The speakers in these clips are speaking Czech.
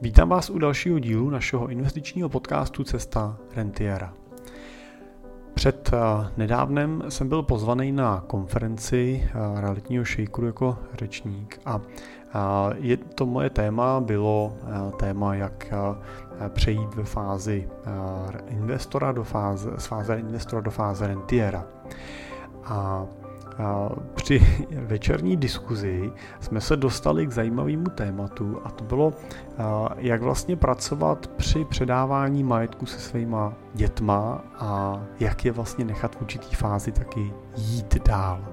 Vítám vás u dalšího dílu našeho investičního podcastu Cesta Rentiera. Před eh, nedávnem jsem byl pozvaný na konferenci eh, realitního šejkru jako řečník a je to moje téma bylo eh, téma, jak přejít ve fázi investora do fáze, z fáze investora do fáze rentiera. A při večerní diskuzi jsme se dostali k zajímavému tématu a to bylo, jak vlastně pracovat při předávání majetku se svýma dětma a jak je vlastně nechat v určitý fázi taky jít dál.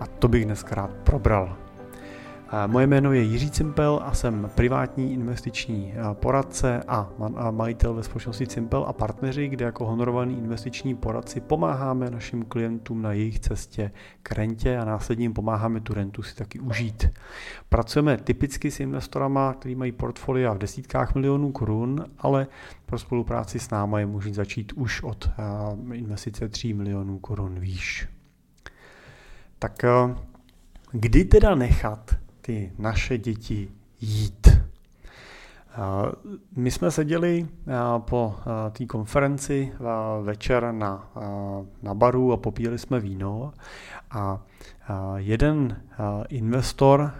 A to bych dneska rád probral. Moje jméno je Jiří Cimpel a jsem privátní investiční poradce a majitel ve společnosti Cimpel a partneři, kde jako honorovaný investiční poradci pomáháme našim klientům na jejich cestě k rentě a následně jim pomáháme tu rentu si taky užít. Pracujeme typicky s investorama, kteří mají portfolia v desítkách milionů korun, ale pro spolupráci s námi je možné začít už od investice 3 milionů korun výš. Tak kdy teda nechat ty naše děti jít. My jsme seděli po té konferenci večer na, na baru a popíjeli jsme víno a jeden investor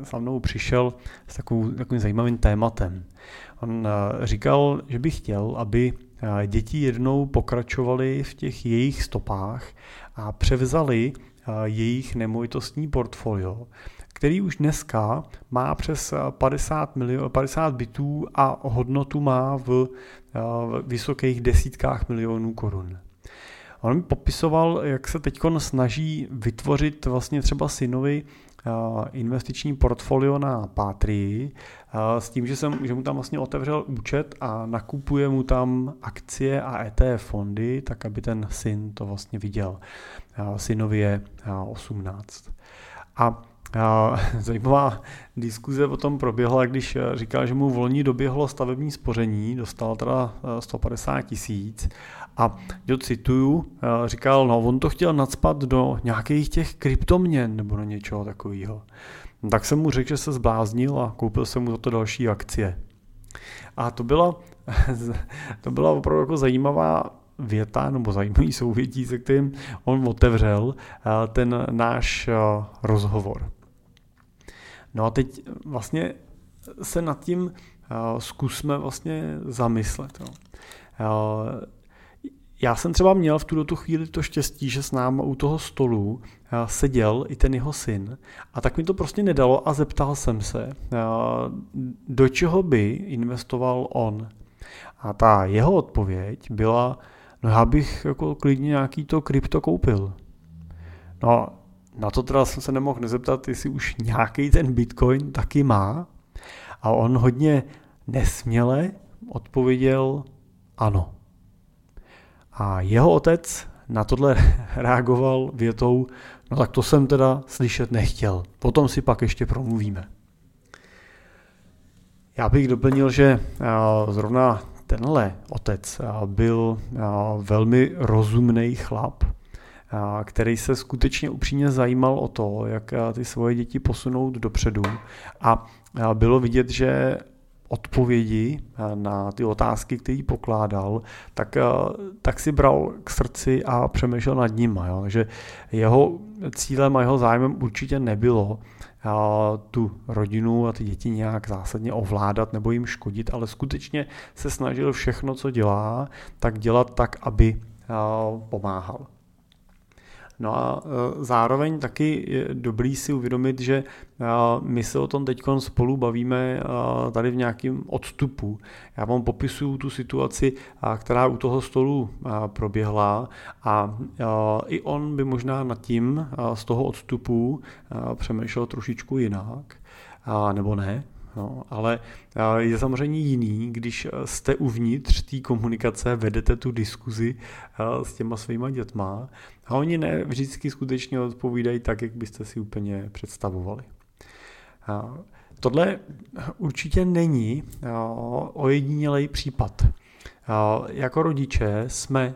za mnou přišel s takovým, takovým zajímavým tématem. On říkal, že by chtěl, aby děti jednou pokračovaly v těch jejich stopách a převzali jejich nemovitostní portfolio, který už dneska má přes 50, milion, 50 bitů a hodnotu má v, eh, v vysokých desítkách milionů korun. On mi popisoval, jak se teď snaží vytvořit vlastně třeba synovi eh, investiční portfolio na Patrii eh, s tím, že, jsem, že mu tam vlastně otevřel účet a nakupuje mu tam akcie a ETF fondy, tak aby ten syn to vlastně viděl. Synovi je 18. A Zajímavá diskuze potom proběhla, když eh, říkal, že mu v loni doběhlo stavební spoření, dostal teda 150 eh, tisíc a jo, cituju, eh, říkal, no on to chtěl nadspat do nějakých těch kryptoměn nebo do něčeho takového. Tak jsem mu řekl, že se zbláznil a koupil jsem mu za to další akcie. A to byla, to byla opravdu jako zajímavá věta nebo zajímavý souvětí, se kterým on otevřel ten náš rozhovor. No a teď vlastně se nad tím uh, zkusme vlastně zamyslet. Jo. Uh, já jsem třeba měl v tuto chvíli to štěstí, že s náma u toho stolu uh, seděl i ten jeho syn a tak mi to prostě nedalo a zeptal jsem se, do čeho by investoval on. A ta jeho odpověď byla, no já bych jako klidně nějaký to krypto koupil. No na to teda jsem se nemohl nezeptat, jestli už nějaký ten Bitcoin taky má. A on hodně nesměle odpověděl ano. A jeho otec na tohle reagoval větou, no tak to jsem teda slyšet nechtěl. Potom si pak ještě promluvíme. Já bych doplnil, že zrovna tenhle otec byl velmi rozumný chlap, který se skutečně upřímně zajímal o to, jak ty svoje děti posunout dopředu. A bylo vidět, že odpovědi na ty otázky, které pokládal, tak, tak si bral k srdci a přemýšlel nad nima. Jo. Takže jeho cílem a jeho zájmem určitě nebylo tu rodinu a ty děti nějak zásadně ovládat nebo jim škodit, ale skutečně se snažil všechno, co dělá, tak dělat tak, aby pomáhal. No a e, zároveň taky je dobrý si uvědomit, že e, my se o tom teď spolu bavíme e, tady v nějakém odstupu. Já vám popisuju tu situaci, která u toho stolu proběhla a i on by možná nad tím z toho odstupu přemýšlel trošičku jinak, nebo ne, No, ale je samozřejmě jiný, když jste uvnitř té komunikace, vedete tu diskuzi s těma svýma dětma a oni ne vždycky skutečně odpovídají tak, jak byste si úplně představovali. Tohle určitě není ojedinělej případ. Jako rodiče jsme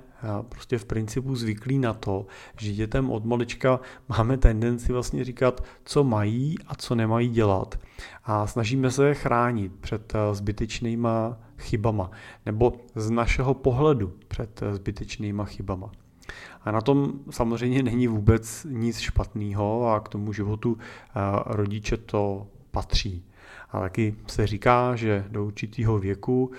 prostě v principu zvyklí na to, že dětem od malička máme tendenci vlastně říkat, co mají a co nemají dělat. A snažíme se je chránit před zbytečnýma chybama, nebo z našeho pohledu před zbytečnýma chybama. A na tom samozřejmě není vůbec nic špatného a k tomu životu rodiče to patří. A taky se říká, že do určitého věku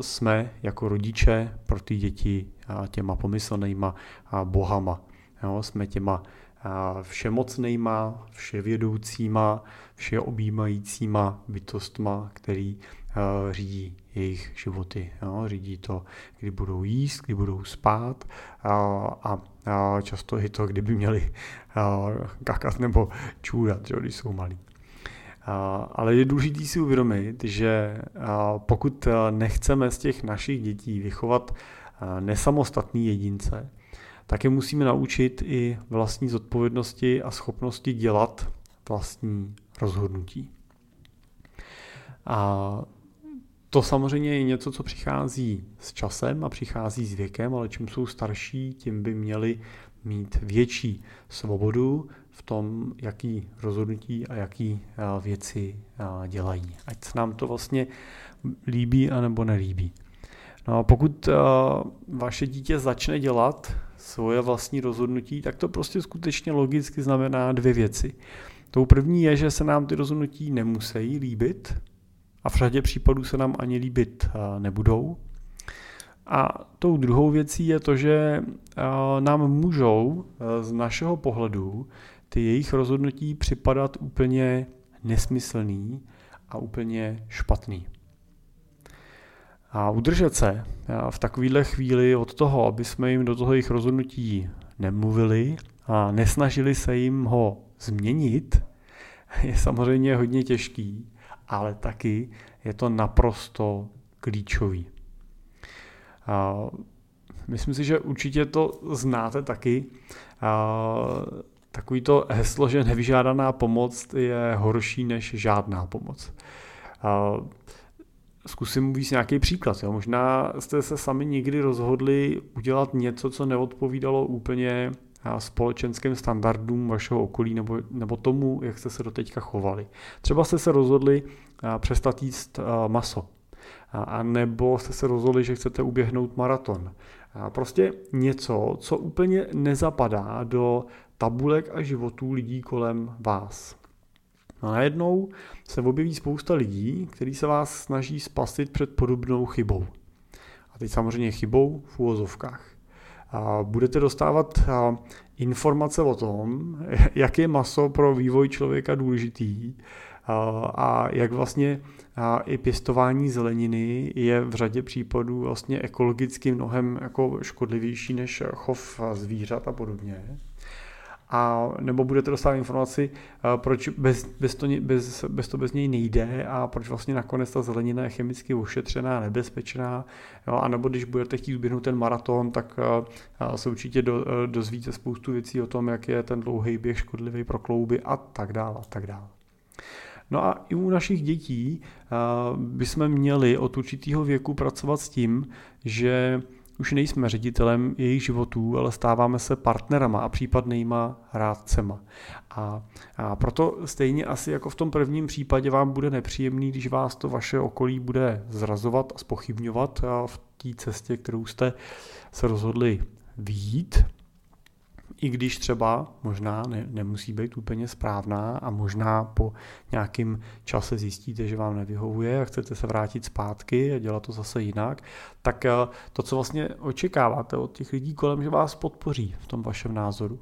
jsme jako rodiče pro ty děti těma pomyslnýma bohama. Jo, jsme těma všemocnýma, vševědoucíma, všeobjímajícíma bytostma, který řídí jejich životy. Jo? Řídí to, kdy budou jíst, kdy budou spát a, a, často i to, kdyby měli kakat nebo čůrat, že, když jsou malí. Ale je důležité si uvědomit, že pokud nechceme z těch našich dětí vychovat nesamostatný jedince, tak je musíme naučit i vlastní zodpovědnosti a schopnosti dělat vlastní rozhodnutí. A to samozřejmě je něco, co přichází s časem a přichází s věkem, ale čím jsou starší, tím by měli mít větší svobodu v tom, jaký rozhodnutí a jaký věci dělají. Ať se nám to vlastně líbí anebo nelíbí. No a pokud vaše dítě začne dělat svoje vlastní rozhodnutí, tak to prostě skutečně logicky znamená dvě věci. Tou první je, že se nám ty rozhodnutí nemusí líbit, a v řadě případů se nám ani líbit eh, nebudou. A tou druhou věcí je to, že eh, nám můžou eh, z našeho pohledu ty jejich rozhodnutí připadat úplně nesmyslný a úplně špatný. A udržet se v takovéhle chvíli od toho, aby jsme jim do toho jejich rozhodnutí nemluvili a nesnažili se jim ho změnit, je samozřejmě hodně těžký ale taky je to naprosto klíčový. A myslím si, že určitě to znáte taky. A takový to heslo, že nevyžádaná pomoc je horší než žádná pomoc. A zkusím uvést nějaký příklad. Jo. Možná jste se sami někdy rozhodli udělat něco, co neodpovídalo úplně společenským standardům vašeho okolí nebo, nebo tomu, jak jste se do teďka chovali. Třeba jste se rozhodli přestat jíst maso, a nebo jste se rozhodli, že chcete uběhnout maraton. A prostě něco, co úplně nezapadá do tabulek a životů lidí kolem vás. A najednou se objeví spousta lidí, kteří se vás snaží spasit před podobnou chybou. A teď samozřejmě chybou v úvozovkách budete dostávat informace o tom, jak je maso pro vývoj člověka důležitý a jak vlastně i pěstování zeleniny je v řadě případů vlastně ekologicky mnohem jako škodlivější než chov zvířat a podobně a nebo budete dostávat informaci, eh, proč bez, bez, to, bez, bez to bez něj nejde a proč vlastně nakonec ta zelenina je chemicky ošetřená, nebezpečná, jo, a nebo když budete chtít uběhnout ten maraton, tak uh, se určitě do, dozvíte spoustu věcí o tom, jak je ten dlouhý běh škodlivý pro klouby a tak dále, a tak dále. No a i u našich dětí bychom měli od určitého věku pracovat s tím, že už nejsme ředitelem jejich životů, ale stáváme se partnerama a případnýma rádcema. A, a proto stejně asi jako v tom prvním případě vám bude nepříjemný, když vás to vaše okolí bude zrazovat a spochybňovat v té cestě, kterou jste se rozhodli výjít, i když třeba možná ne, nemusí být úplně správná a možná po nějakém čase zjistíte, že vám nevyhovuje a chcete se vrátit zpátky a dělat to zase jinak, tak eh, to, co vlastně očekáváte od těch lidí kolem, že vás podpoří v tom vašem názoru.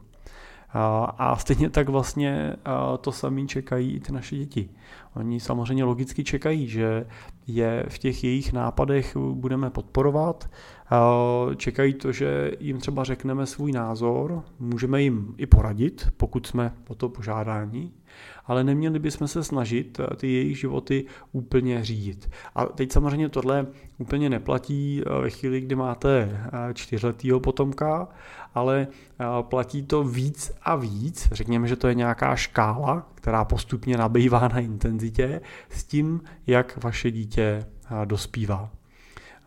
A stejně tak vlastně to samý čekají i ty naše děti. Oni samozřejmě logicky čekají, že je v těch jejich nápadech budeme podporovat. Čekají to, že jim třeba řekneme svůj názor, můžeme jim i poradit, pokud jsme o to požádáni, ale neměli bychom se snažit ty jejich životy úplně řídit. A teď samozřejmě tohle úplně neplatí ve chvíli, kdy máte čtyřletýho potomka, ale platí to víc a víc. Řekněme, že to je nějaká škála, která postupně nabývá na intenzitě s tím, jak vaše dítě dospívá.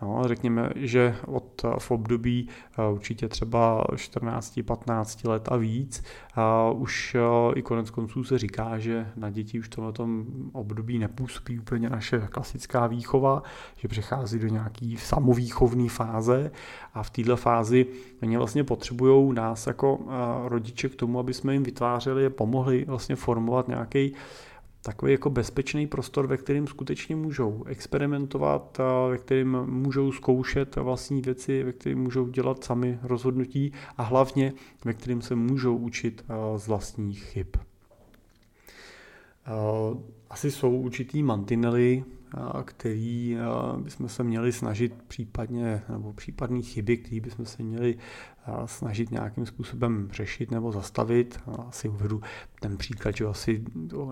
No, řekněme, že od v období určitě třeba 14-15 let a víc a už i konec konců se říká, že na děti už v tomto období nepůsobí úplně naše klasická výchova, že přechází do nějaký samovýchovné fáze a v této fázi oni vlastně potřebují nás jako rodiče k tomu, aby jsme jim vytvářeli a pomohli vlastně formovat nějaký takový jako bezpečný prostor, ve kterým skutečně můžou experimentovat, ve kterým můžou zkoušet vlastní věci, ve kterým můžou dělat sami rozhodnutí a hlavně ve kterým se můžou učit z vlastních chyb. Asi jsou určitý mantinely, který bychom se měli snažit případně, nebo případné chyby, které bychom se měli snažit nějakým způsobem řešit nebo zastavit. Asi uvedu ten příklad, že asi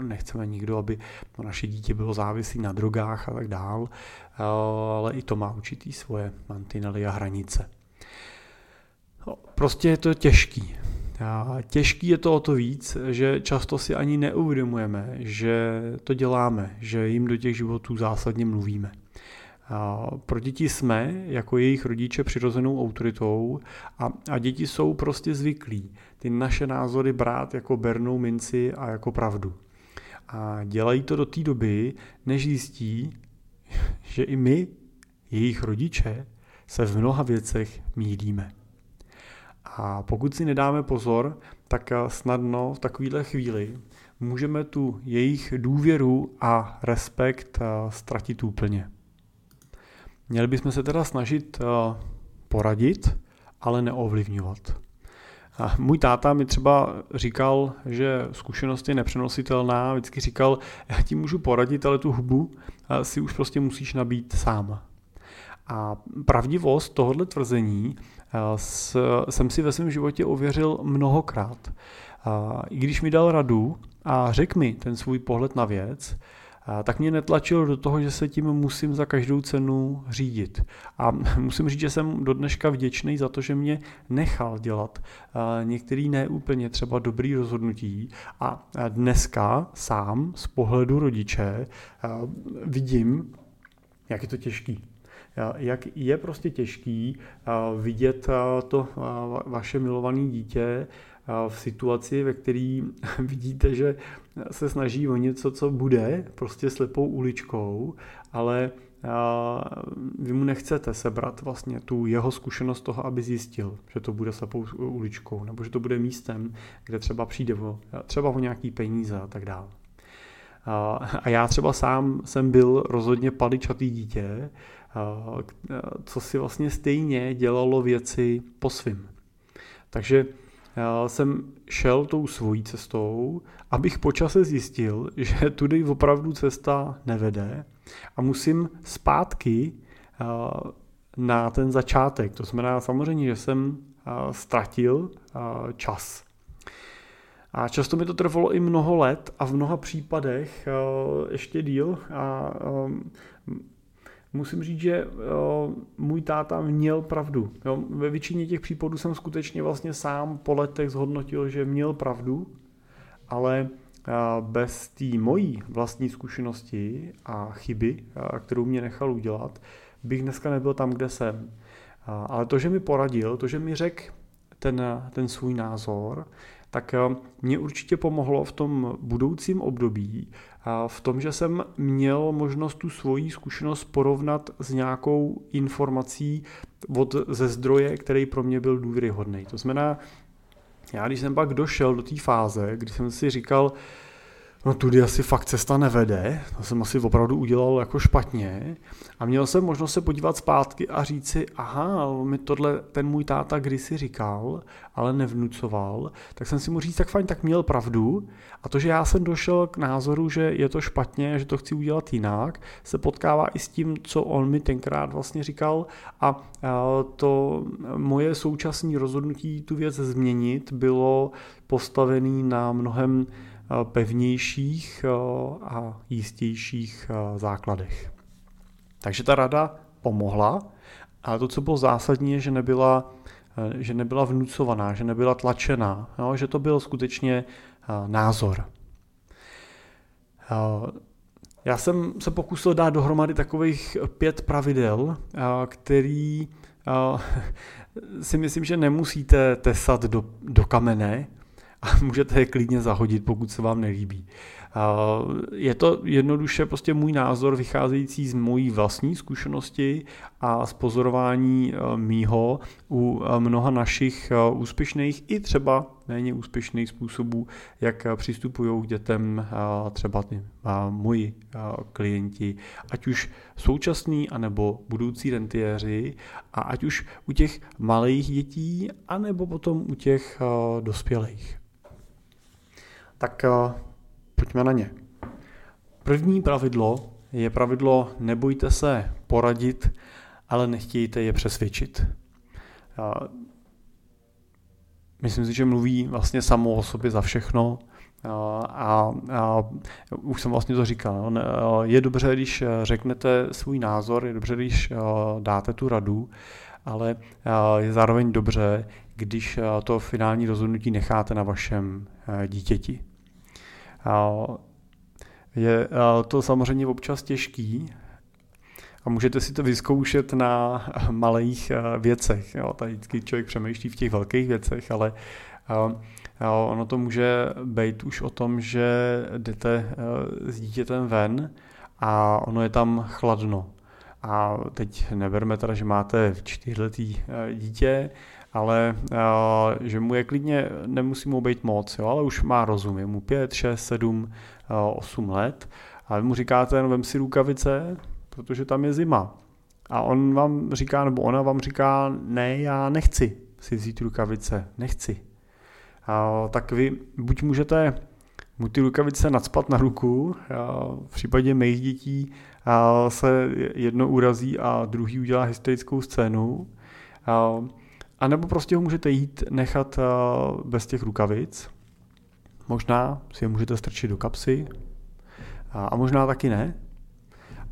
nechceme nikdo, aby to naše dítě bylo závislé na drogách a tak dál, ale i to má určitý svoje mantinely a hranice. No, prostě je to těžký. Těžký je to o to víc, že často si ani neuvědomujeme, že to děláme, že jim do těch životů zásadně mluvíme. Pro děti jsme jako jejich rodiče přirozenou autoritou a, a děti jsou prostě zvyklí ty naše názory brát jako bernou minci a jako pravdu. A dělají to do té doby, než zjistí, že i my, jejich rodiče, se v mnoha věcech mílíme. A pokud si nedáme pozor, tak snadno v takovéhle chvíli můžeme tu jejich důvěru a respekt eh, ztratit úplně. Měli bychom se teda snažit eh, poradit, ale neovlivňovat. A můj táta mi třeba říkal, že zkušenost je nepřenositelná, vždycky říkal, já ti můžu poradit, ale tu hubu eh, si už prostě musíš nabít sám. A pravdivost tohohle tvrzení jsem si ve svém životě ověřil mnohokrát. I když mi dal radu a řekl mi ten svůj pohled na věc, tak mě netlačil do toho, že se tím musím za každou cenu řídit. A musím říct, že jsem do dneška vděčný za to, že mě nechal dělat některý neúplně třeba dobrý rozhodnutí a dneska sám z pohledu rodiče vidím, jak je to těžký jak je prostě těžký vidět to vaše milované dítě v situaci, ve které vidíte, že se snaží o něco, co bude, prostě slepou uličkou, ale vy mu nechcete sebrat vlastně tu jeho zkušenost toho, aby zjistil, že to bude slepou uličkou, nebo že to bude místem, kde třeba přijde o, třeba o nějaký peníze a tak dále. A já třeba sám jsem byl rozhodně paličatý dítě, co si vlastně stejně dělalo věci po svým. Takže jsem šel tou svojí cestou, abych počase zjistil, že tudy opravdu cesta nevede a musím zpátky na ten začátek. To znamená samozřejmě, že jsem ztratil čas. A často mi to trvalo i mnoho let a v mnoha případech ještě díl. A musím říct, že uh, můj táta měl pravdu. Jo? Ve většině těch případů jsem skutečně vlastně sám po letech zhodnotil, že měl pravdu, ale uh, bez té mojí vlastní zkušenosti a chyby, uh, kterou mě nechal udělat, bych dneska nebyl tam, kde jsem. Ale to, že mi poradil, to, že mi řekl ten, ten svůj názor, tak mě určitě pomohlo v tom budoucím období v tom, že jsem měl možnost tu svoji zkušenost porovnat s nějakou informací od, ze zdroje, který pro mě byl důvěryhodný. To znamená, já když jsem pak došel do té fáze, kdy jsem si říkal, no tudy asi fakt cesta nevede, to jsem asi opravdu udělal jako špatně. A měl jsem možnost se podívat zpátky a říct si, aha, mi tohle ten můj táta kdysi říkal, ale nevnucoval, tak jsem si mu říct, tak fajn, tak měl pravdu. A to, že já jsem došel k názoru, že je to špatně, že to chci udělat jinak, se potkává i s tím, co on mi tenkrát vlastně říkal. A to moje současné rozhodnutí tu věc změnit bylo postavený na mnohem pevnějších a jistějších základech. Takže ta rada pomohla, ale to, co bylo zásadní, je, že nebyla, že nebyla vnucovaná, že nebyla tlačená, jo, že to byl skutečně názor. Já jsem se pokusil dát dohromady takových pět pravidel, který si myslím, že nemusíte tesat do, do kamene a můžete je klidně zahodit, pokud se vám nelíbí. Je to jednoduše prostě můj názor vycházející z mojí vlastní zkušenosti a z pozorování e, mýho u e, mnoha našich úspěšných i třeba méně úspěšných způsobů, jak přistupují k dětem třeba ty moji klienti, ať už současní anebo budoucí rentiéři a ať už u těch malých dětí anebo potom u těch dospělých. Tak Pojďme na ně. První pravidlo je pravidlo nebojte se poradit, ale nechtějte je přesvědčit. Myslím si, že mluví vlastně samo o sobě za všechno. A, a už jsem vlastně to říkal. No, je dobře, když řeknete svůj názor, je dobře, když dáte tu radu, ale je zároveň dobře, když to finální rozhodnutí necháte na vašem dítěti. Je to samozřejmě občas těžký a můžete si to vyzkoušet na malých věcech. Jo. Tady vždycky člověk přemýšlí v těch velkých věcech, ale ono to může být už o tom, že jdete s dítětem ven a ono je tam chladno. A teď neberme teda, že máte čtyřletý dítě ale uh, že mu je klidně, nemusí mu být moc, jo, ale už má rozum, je mu 5, 6, 7, uh, 8 let a vy mu říkáte, no vem si rukavice, protože tam je zima. A on vám říká, nebo ona vám říká, ne, já nechci si vzít rukavice, nechci. Uh, tak vy buď můžete mu ty rukavice nadspat na ruku, v případě mých dětí se jedno urazí a druhý udělá historickou scénu, a nebo prostě ho můžete jít nechat eh, bez těch rukavic. Možná si je můžete strčit do kapsy. A možná taky ne.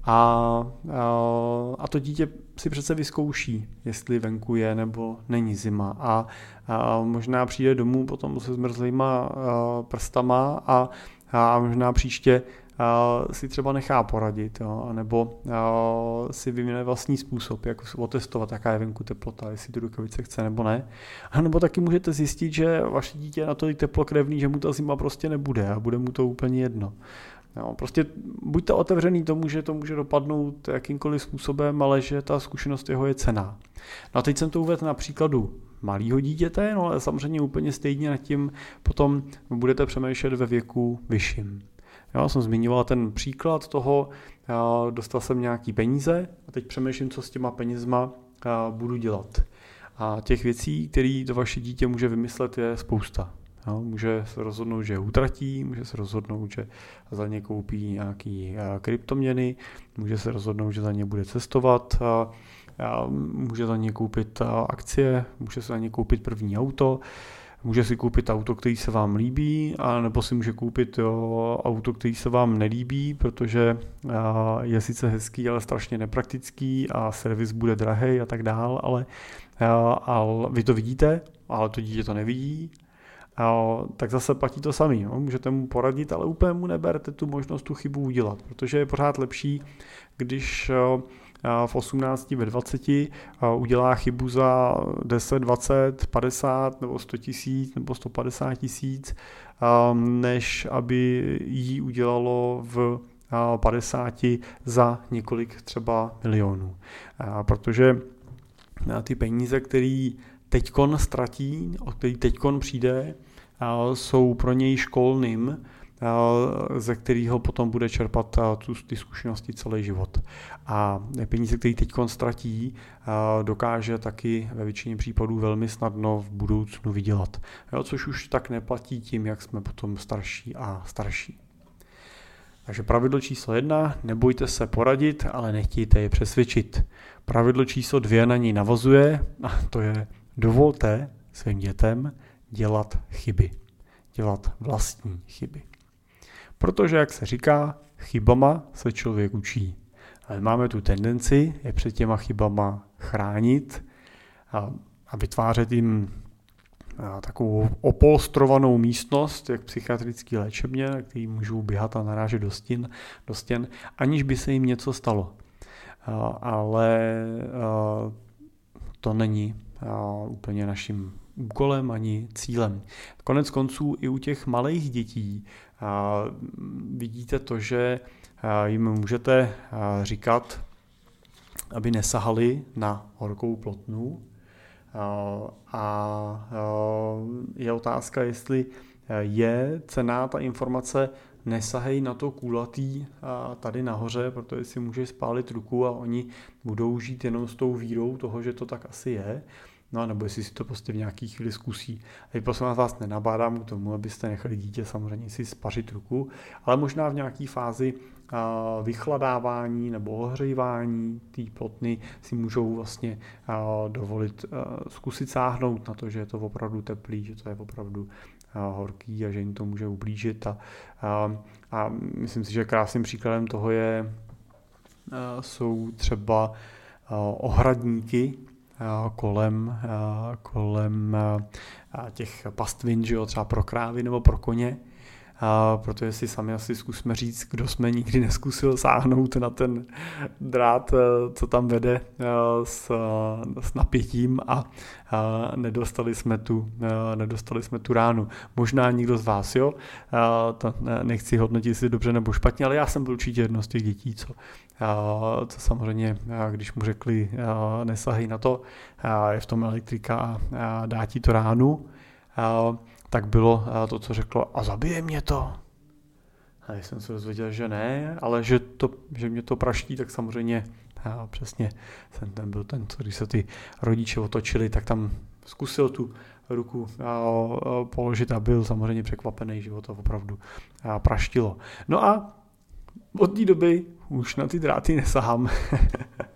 A, a, eh, a to dítě si přece vyzkouší, jestli venku je nebo není zima. A, a možná přijde domů potom se zmrzlýma eh, prstama a, a možná příště si třeba nechá poradit, jo, nebo si vyvine vlastní způsob, jak otestovat, jaká je venku teplota, jestli ty rukavice chce nebo ne. A nebo taky můžete zjistit, že vaše dítě je natolik teplokrevný, že mu ta zima prostě nebude a bude mu to úplně jedno. Jo, prostě buďte otevřený tomu, že to může dopadnout jakýmkoliv způsobem, ale že ta zkušenost jeho je cená. No a teď jsem to uvedl na příkladu malého dítěte, no ale samozřejmě úplně stejně nad tím potom budete přemýšlet ve věku vyšším. Já jsem zmiňoval ten příklad toho, dostal jsem nějaký peníze a teď přemýšlím, co s těma penězma budu dělat. A těch věcí, které to vaše dítě může vymyslet, je spousta. Může se rozhodnout, že je utratí, může se rozhodnout, že za ně koupí nějaký kryptoměny, může se rozhodnout, že za ně bude cestovat, může za ně koupit akcie, může se za ně koupit první auto, Může si koupit auto, který se vám líbí, a nebo si může koupit jo, auto, který se vám nelíbí, protože je sice hezký, ale strašně nepraktický a servis bude drahý a tak dál, ale, ale vy to vidíte, ale to dítě to nevidí, a, tak zase platí to samý. No. Můžete mu poradit, ale úplně mu neberte tu možnost tu chybu udělat, protože je pořád lepší, když v 18, ve 20 udělá chybu za 10, 20, 50 nebo 100 tisíc nebo 150 tisíc, než aby jí udělalo v 50 za několik třeba milionů. Protože ty peníze, které teďkon ztratí, o který teďkon přijde, jsou pro něj školným, ze kterého potom bude čerpat tu, ty zkušenosti celý život. A peníze, které teď ztratí, dokáže taky ve většině případů velmi snadno v budoucnu vydělat. Jo, což už tak neplatí tím, jak jsme potom starší a starší. Takže pravidlo číslo jedna, nebojte se poradit, ale nechtějte je přesvědčit. Pravidlo číslo dvě na ní navazuje a to je dovolte svým dětem dělat chyby. Dělat vlastní chyby. Protože, jak se říká, chybama se člověk učí. Ale máme tu tendenci je před těma chybama chránit a, a vytvářet jim takovou opolstrovanou místnost, jak psychiatrický léčebně, na který můžou běhat a narážet do stěn, do stěn, aniž by se jim něco stalo. Ale to není úplně naším úkolem ani cílem. Konec konců i u těch malých dětí vidíte to, že jim můžete říkat, aby nesahali na horkou plotnu. A je otázka, jestli je cená ta informace nesahej na to kulatý tady nahoře, protože si může spálit ruku a oni budou žít jenom s tou vírou toho, že to tak asi je. No nebo jestli si to prostě v nějaký chvíli zkusí. A prosím vás, nenabádám k tomu, abyste nechali dítě samozřejmě si spařit ruku, ale možná v nějaké fázi vychladávání nebo ohřejvání té plotny si můžou vlastně dovolit zkusit sáhnout na to, že je to opravdu teplý, že to je opravdu horký a že jim to může ublížit. A, a, a myslím si, že krásným příkladem toho je, jsou třeba ohradníky, kolem, kolem těch pastvin, že jo, třeba pro krávy nebo pro koně, a protože si sami asi zkusme říct, kdo jsme nikdy neskusil sáhnout na ten drát, eh, co tam vede eh, s, s napětím a, a nedostali, jsme tu, eh, nedostali jsme tu ránu. Možná někdo z vás, jo, to nechci hodnotit, jestli dobře nebo špatně, ale já jsem byl určitě jedno z těch dětí, co, co samozřejmě, když mu řekli, nesahej na to, je v tom elektrika a dá ti to ránu, tak bylo to, co řeklo, a zabije mě to. A jsem se dozvěděl, že ne, ale že, to, že mě to praští, tak samozřejmě a přesně jsem ten byl ten, co když se ty rodiče otočili, tak tam zkusil tu ruku položit a byl samozřejmě překvapený, že to opravdu praštilo. No a od té doby už na ty dráty nesahám.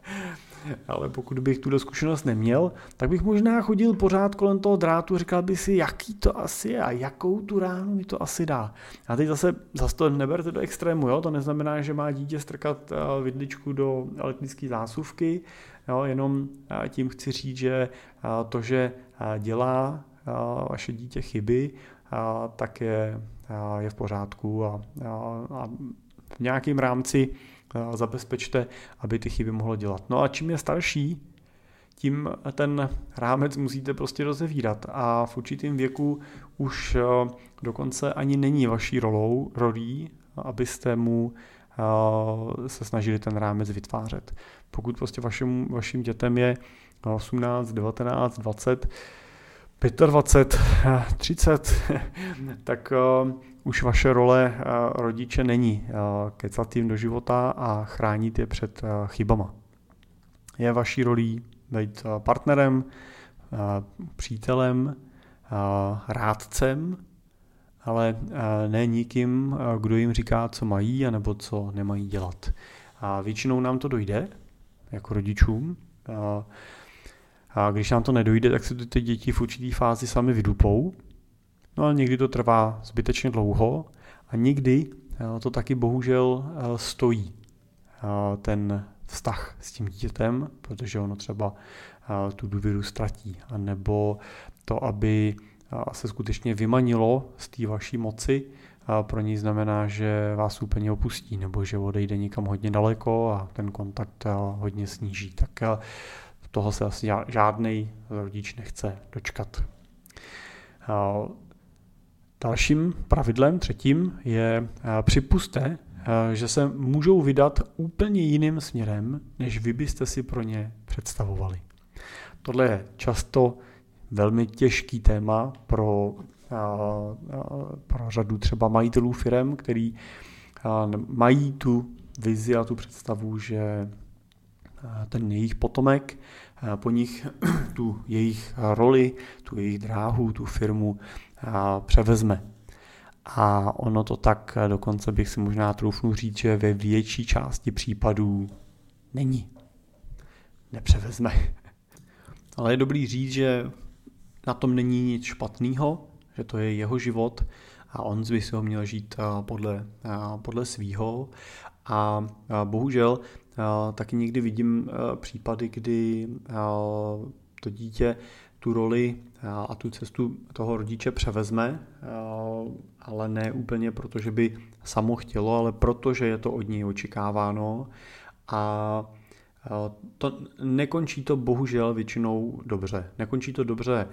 ale pokud bych tuto zkušenost neměl, tak bych možná chodil pořád kolem toho drátu říkal bych si, jaký to asi je a jakou tu ránu mi to asi dá. A teď zase, zase to neberte do extrému, jo? to neznamená, že má dítě strkat eh, vidličku do elektrické zásuvky, jo? jenom eh, tím chci říct, že eh, to, že dělá vaše dítě chyby, tak je, je v pořádku a, a, a v nějakém rámci zabezpečte, aby ty chyby mohlo dělat. No a čím je starší, tím ten rámec musíte prostě rozevírat a v určitém věku už eh, dokonce ani není vaší rolou, rolí, abyste mu eh, se snažili ten rámec vytvářet. Pokud prostě vašim, vaším dětem je 18, 19, 20, 25, 30, tak uh, už vaše role uh, rodiče není uh, kecat jim do života a chránit je před uh, chybama. Je vaší rolí být partnerem, přítelem, rádcem, ale ne nikým, kdo jim říká, co mají anebo co nemají dělat. A většinou nám to dojde, jako rodičům. Uh, a když nám to nedojde, tak se ty děti v určitý fázi sami vydupou. No ale někdy to trvá zbytečně dlouho a někdy eh, to taky bohužel eh, stojí eh, ten vztah s tím dítětem, protože ono třeba tu důvěru ztratí, a nebo to, aby se skutečně vymanilo z té vaší moci, pro ní znamená, že vás úplně opustí, nebo že odejde někam hodně daleko a ten kontakt hodně sníží. Tak toho se asi žádný rodič nechce dočkat. Dalším pravidlem, třetím, je připuste, že se můžou vydat úplně jiným směrem, než vy byste si pro ně představovali. Tohle je často velmi těžký téma pro, pro řadu třeba majitelů firm, který mají tu vizi a tu představu, že ten jejich potomek po nich tu jejich roli, tu jejich dráhu, tu firmu převezme. A ono to tak dokonce bych si možná troufnul říct, že ve větší části případů není. Nepřevezme. Ale je dobrý říct, že na tom není nic špatného, že to je jeho život a on by si ho měl žít podle, podle svýho. A bohužel taky někdy vidím případy, kdy to dítě tu roli a tu cestu toho rodiče převezme, ale ne úplně proto, že by samo chtělo, ale protože je to od něj očekáváno a to, nekončí to bohužel většinou dobře. Nekončí to dobře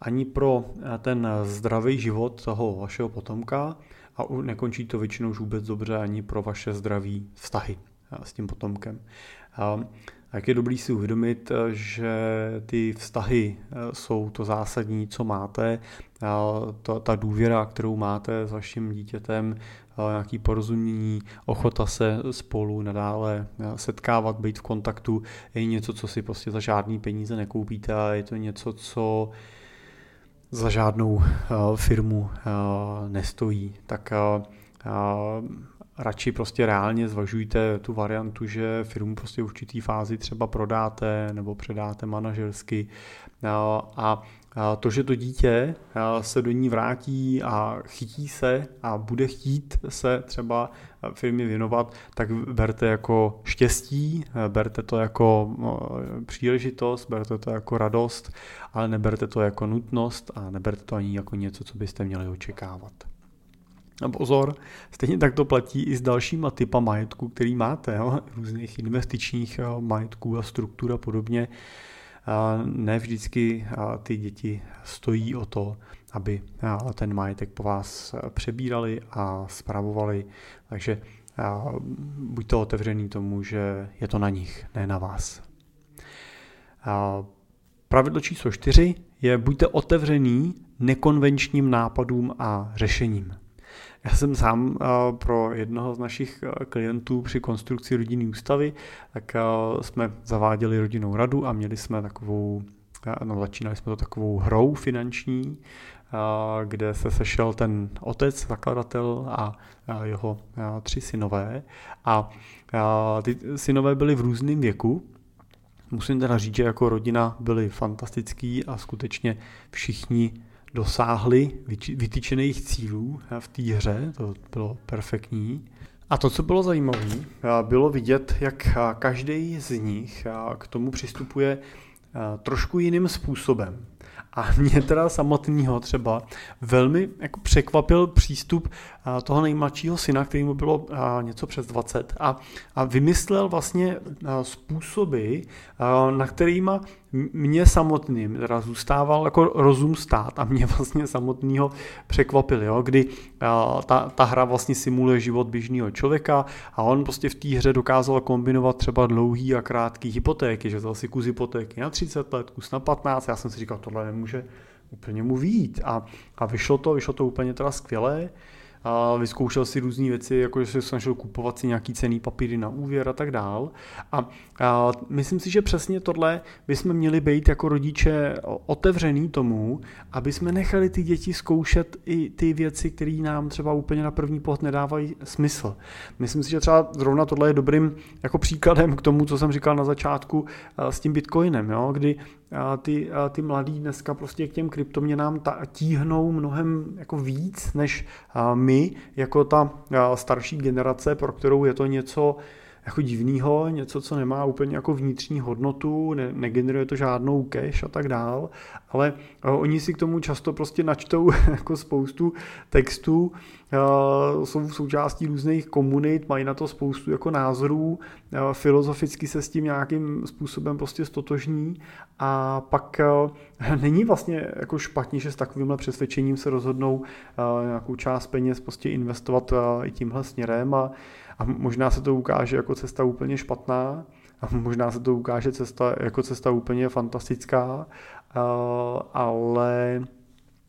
ani pro ten zdravý život toho vašeho potomka a nekončí to většinou už vůbec dobře ani pro vaše zdraví vztahy s tím potomkem. A jak je dobrý si uvědomit, že ty vztahy jsou to zásadní, co máte, ta, ta důvěra, kterou máte s vaším dítětem, nějaký porozumění, ochota se spolu nadále setkávat, být v kontaktu, je něco, co si prostě za žádný peníze nekoupíte a je to něco, co za žádnou firmu nestojí. Tak radši prostě reálně zvažujte tu variantu, že firmu prostě v určitý fázi třeba prodáte nebo předáte manažersky a to, že to dítě se do ní vrátí a chytí se a bude chtít se třeba firmě věnovat, tak berte jako štěstí, berte to jako příležitost, berte to jako radost, ale neberte to jako nutnost a neberte to ani jako něco, co byste měli očekávat. A pozor, stejně tak to platí i s dalšíma typa majetku, který máte, jo? různých investičních majetků a struktur a podobně. Ne vždycky ty děti stojí o to, aby ten majetek po vás přebírali a spravovali, takže buďte otevřený tomu, že je to na nich, ne na vás. Pravidlo číslo čtyři je buďte otevřený nekonvenčním nápadům a řešením. Já jsem sám eh, pro jednoho z našich eh, klientů při konstrukci rodinné ústavy, tak eh, jsme zaváděli rodinnou radu a měli jsme takovou, no začínali jsme to takovou hrou finanční, kde se sešel ten otec, zakladatel a jeho tři synové. A ty synové byli v různém věku, Musím teda říct, že jako rodina byli fantastický a skutečně všichni dosáhli vytyčených cílů v té hře, to bylo perfektní. A to, co bylo zajímavé, bylo vidět, jak každý z nich k tomu přistupuje trošku jiným způsobem. A mě teda samotného třeba velmi jako překvapil přístup toho nejmladšího syna, který mu bylo něco přes 20 a, a vymyslel vlastně způsoby, na kterýma mě samotným teda zůstával jako rozum stát a mě vlastně samotného překvapil, jo, kdy ta, ta hra vlastně simuluje život běžného člověka a on prostě v té hře dokázal kombinovat třeba dlouhý a krátký hypotéky, že vzal si kus hypotéky na 30 let, kus na 15, já jsem si říkal, tohle nemůže úplně mu výjít a, a vyšlo to, vyšlo to úplně teda skvělé a vyzkoušel si různé věci, jako že se snažil kupovat si nějaký cený papíry na úvěr a tak dál. A, a myslím si, že přesně tohle bychom měli být jako rodiče otevřený tomu, aby jsme nechali ty děti zkoušet i ty věci, které nám třeba úplně na první pohled nedávají smysl. Myslím si, že třeba zrovna tohle je dobrým jako příkladem k tomu, co jsem říkal na začátku s tím Bitcoinem, jo? kdy ty, ty mladí dneska prostě k těm kryptoměnám ta, tíhnou mnohem jako víc než my, jako ta starší generace, pro kterou je to něco jako divného, něco, co nemá úplně jako vnitřní hodnotu, ne, negeneruje to žádnou cash a tak dál, ale oni si k tomu často prostě načtou jako spoustu textů, jsou v součástí různých komunit, mají na to spoustu jako názorů, filozoficky se s tím nějakým způsobem prostě stotožní. A pak není vlastně jako špatně, že s takovýmhle přesvědčením se rozhodnou nějakou část peněz prostě investovat i tímhle směrem. A a možná se to ukáže jako cesta úplně špatná, a možná se to ukáže cesta, jako cesta úplně fantastická, ale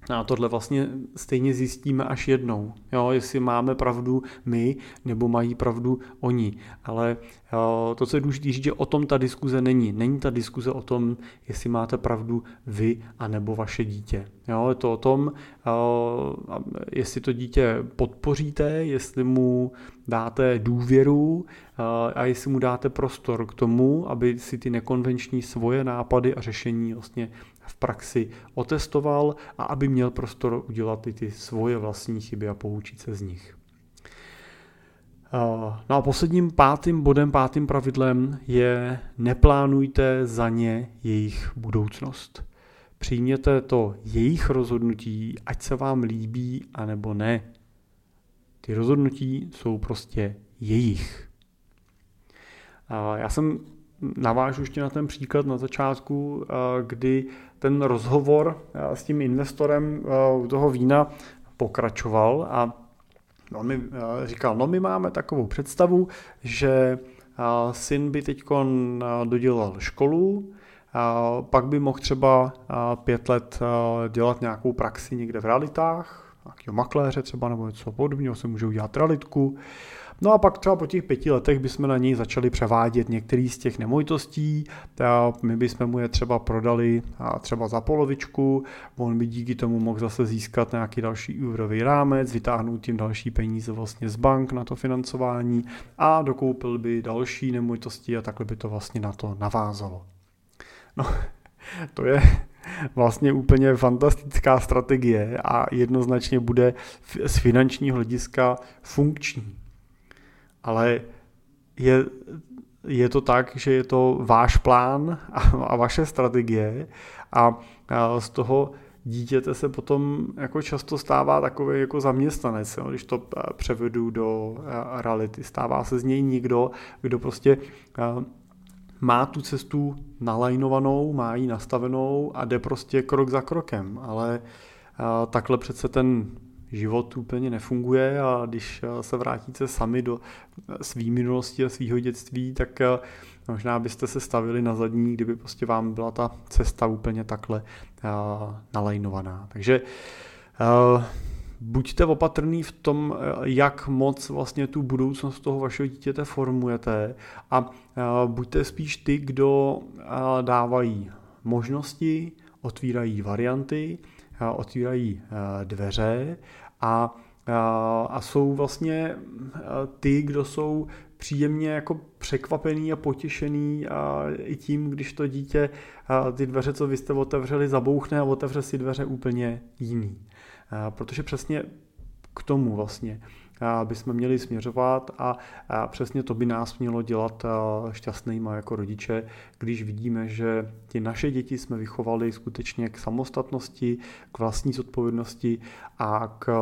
a tohle vlastně stejně zjistíme až jednou, jo, jestli máme pravdu my, nebo mají pravdu oni. Ale jo, to, co je důležité říct, že o tom ta diskuze není. Není ta diskuze o tom, jestli máte pravdu vy, anebo vaše dítě. Jo, je to o tom, jo, jestli to dítě podpoříte, jestli mu dáte důvěru a jestli mu dáte prostor k tomu, aby si ty nekonvenční svoje nápady a řešení vlastně v praxi otestoval a aby měl prostor udělat i ty svoje vlastní chyby a poučit se z nich. No a posledním pátým bodem, pátým pravidlem je neplánujte za ně jejich budoucnost. přijměte to jejich rozhodnutí, ať se vám líbí, anebo ne. Ty rozhodnutí jsou prostě jejich. Já jsem navážu ještě na ten příklad na začátku, kdy ten rozhovor s tím investorem u toho vína pokračoval a on mi říkal, no my máme takovou představu, že syn by teď dodělal školu, pak by mohl třeba pět let dělat nějakou praxi někde v realitách, nějakého makléře třeba nebo něco podobného, se může udělat realitku. No a pak třeba po těch pěti letech bychom na něj začali převádět některý z těch nemovitostí, my bychom mu je třeba prodali třeba za polovičku, on by díky tomu mohl zase získat nějaký další úvěrový rámec, vytáhnout tím další peníze vlastně z bank na to financování a dokoupil by další nemovitosti a takhle by to vlastně na to navázalo. No, to je vlastně úplně fantastická strategie a jednoznačně bude z finančního hlediska funkční. Ale je, je to tak, že je to váš plán a, a vaše strategie a, a z toho dítěte se potom jako často stává takový jako zaměstnanec, jo, když to převedu do reality. Stává se z něj někdo, kdo prostě má tu cestu nalajnovanou, má ji nastavenou a jde prostě krok za krokem, ale takhle přece ten život úplně nefunguje a když se vrátíte sami do svý minulosti a svého dětství, tak možná byste se stavili na zadní, kdyby prostě vám byla ta cesta úplně takhle nalajnovaná. Takže buďte opatrný v tom, eh, jak moc vlastně tu budoucnost toho vašeho dítěte formujete a eh, buďte spíš ty, kdo eh, dávají možnosti, otvírají varianty, otvírají dveře a, a jsou vlastně ty, kdo jsou příjemně jako překvapený a potěšený a i tím, když to dítě ty dveře, co vy jste otevřeli, zabouchne a otevře si dveře úplně jiný. Protože přesně k tomu vlastně bychom měli směřovat a, přesně to by nás mělo dělat šťastnýma jako rodiče, když vidíme, že ty naše děti jsme vychovali skutečně k samostatnosti, k vlastní zodpovědnosti a k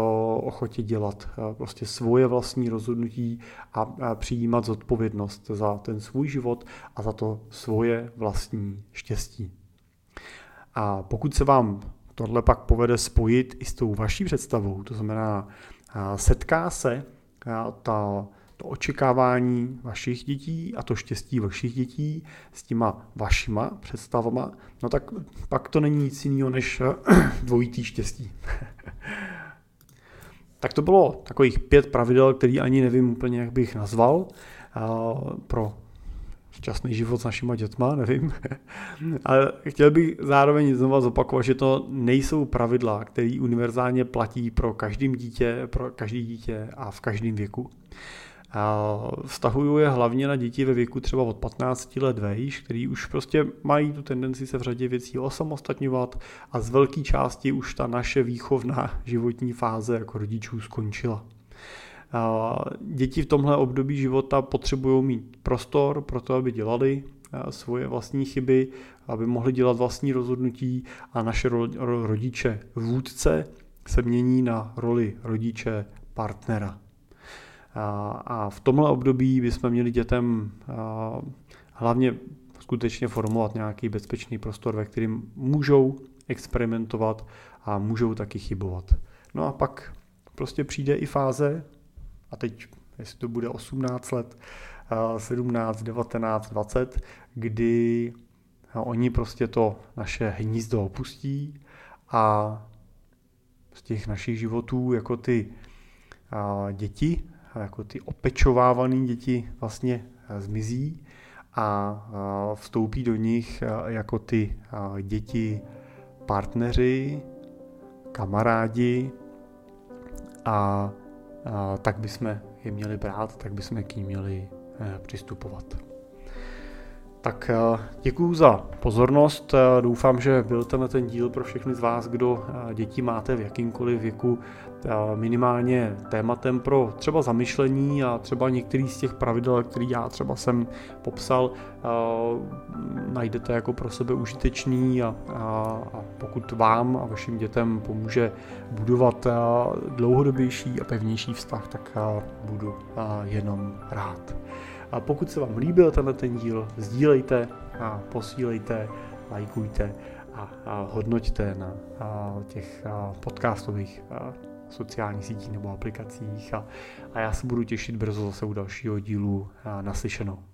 ochotě dělat prostě svoje vlastní rozhodnutí a přijímat zodpovědnost za ten svůj život a za to svoje vlastní štěstí. A pokud se vám tohle pak povede spojit i s tou vaší představou, to znamená, setká se ta, to očekávání vašich dětí a to štěstí vašich dětí s těma vašima představama, no tak pak to není nic jiného než dvojitý štěstí. tak to bylo takových pět pravidel, který ani nevím úplně, jak bych nazval pro šťastný život s našima dětma, nevím. Ale chtěl bych zároveň znovu zopakovat, že to nejsou pravidla, které univerzálně platí pro každým dítě, pro každý dítě a v každém věku. Vztahuju je hlavně na děti ve věku třeba od 15 let vejš, který už prostě mají tu tendenci se v řadě věcí osamostatňovat a z velké části už ta naše výchovná životní fáze jako rodičů skončila. Děti v tomhle období života potřebují mít prostor pro to, aby dělali svoje vlastní chyby, aby mohli dělat vlastní rozhodnutí a naše rodiče vůdce se mění na roli rodiče partnera. A v tomhle období bychom měli dětem hlavně skutečně formovat nějaký bezpečný prostor, ve kterém můžou experimentovat a můžou taky chybovat. No a pak prostě přijde i fáze, a teď, jestli to bude 18 let, 17, 19, 20, kdy oni prostě to naše hnízdo opustí a z těch našich životů jako ty děti, jako ty opečovávané děti vlastně zmizí a vstoupí do nich jako ty děti partneři, kamarádi a tak bychom je měli brát, tak bychom k ní měli eh, přistupovat. Tak děkuji za pozornost. Doufám, že byl tenhle ten díl pro všechny z vás, kdo děti máte v jakýmkoliv věku, minimálně tématem pro třeba zamyšlení a třeba některý z těch pravidel, který já třeba jsem popsal, najdete jako pro sebe užitečný a, a, a pokud vám a vašim dětem pomůže budovat dlouhodobější a pevnější vztah, tak budu jenom rád. A pokud se vám líbil tenhle ten díl, sdílejte a posílejte, lajkujte a, hodnoťte na těch podcastových sociálních sítích nebo aplikacích a, já se budu těšit brzo zase u dalšího dílu naslyšenou.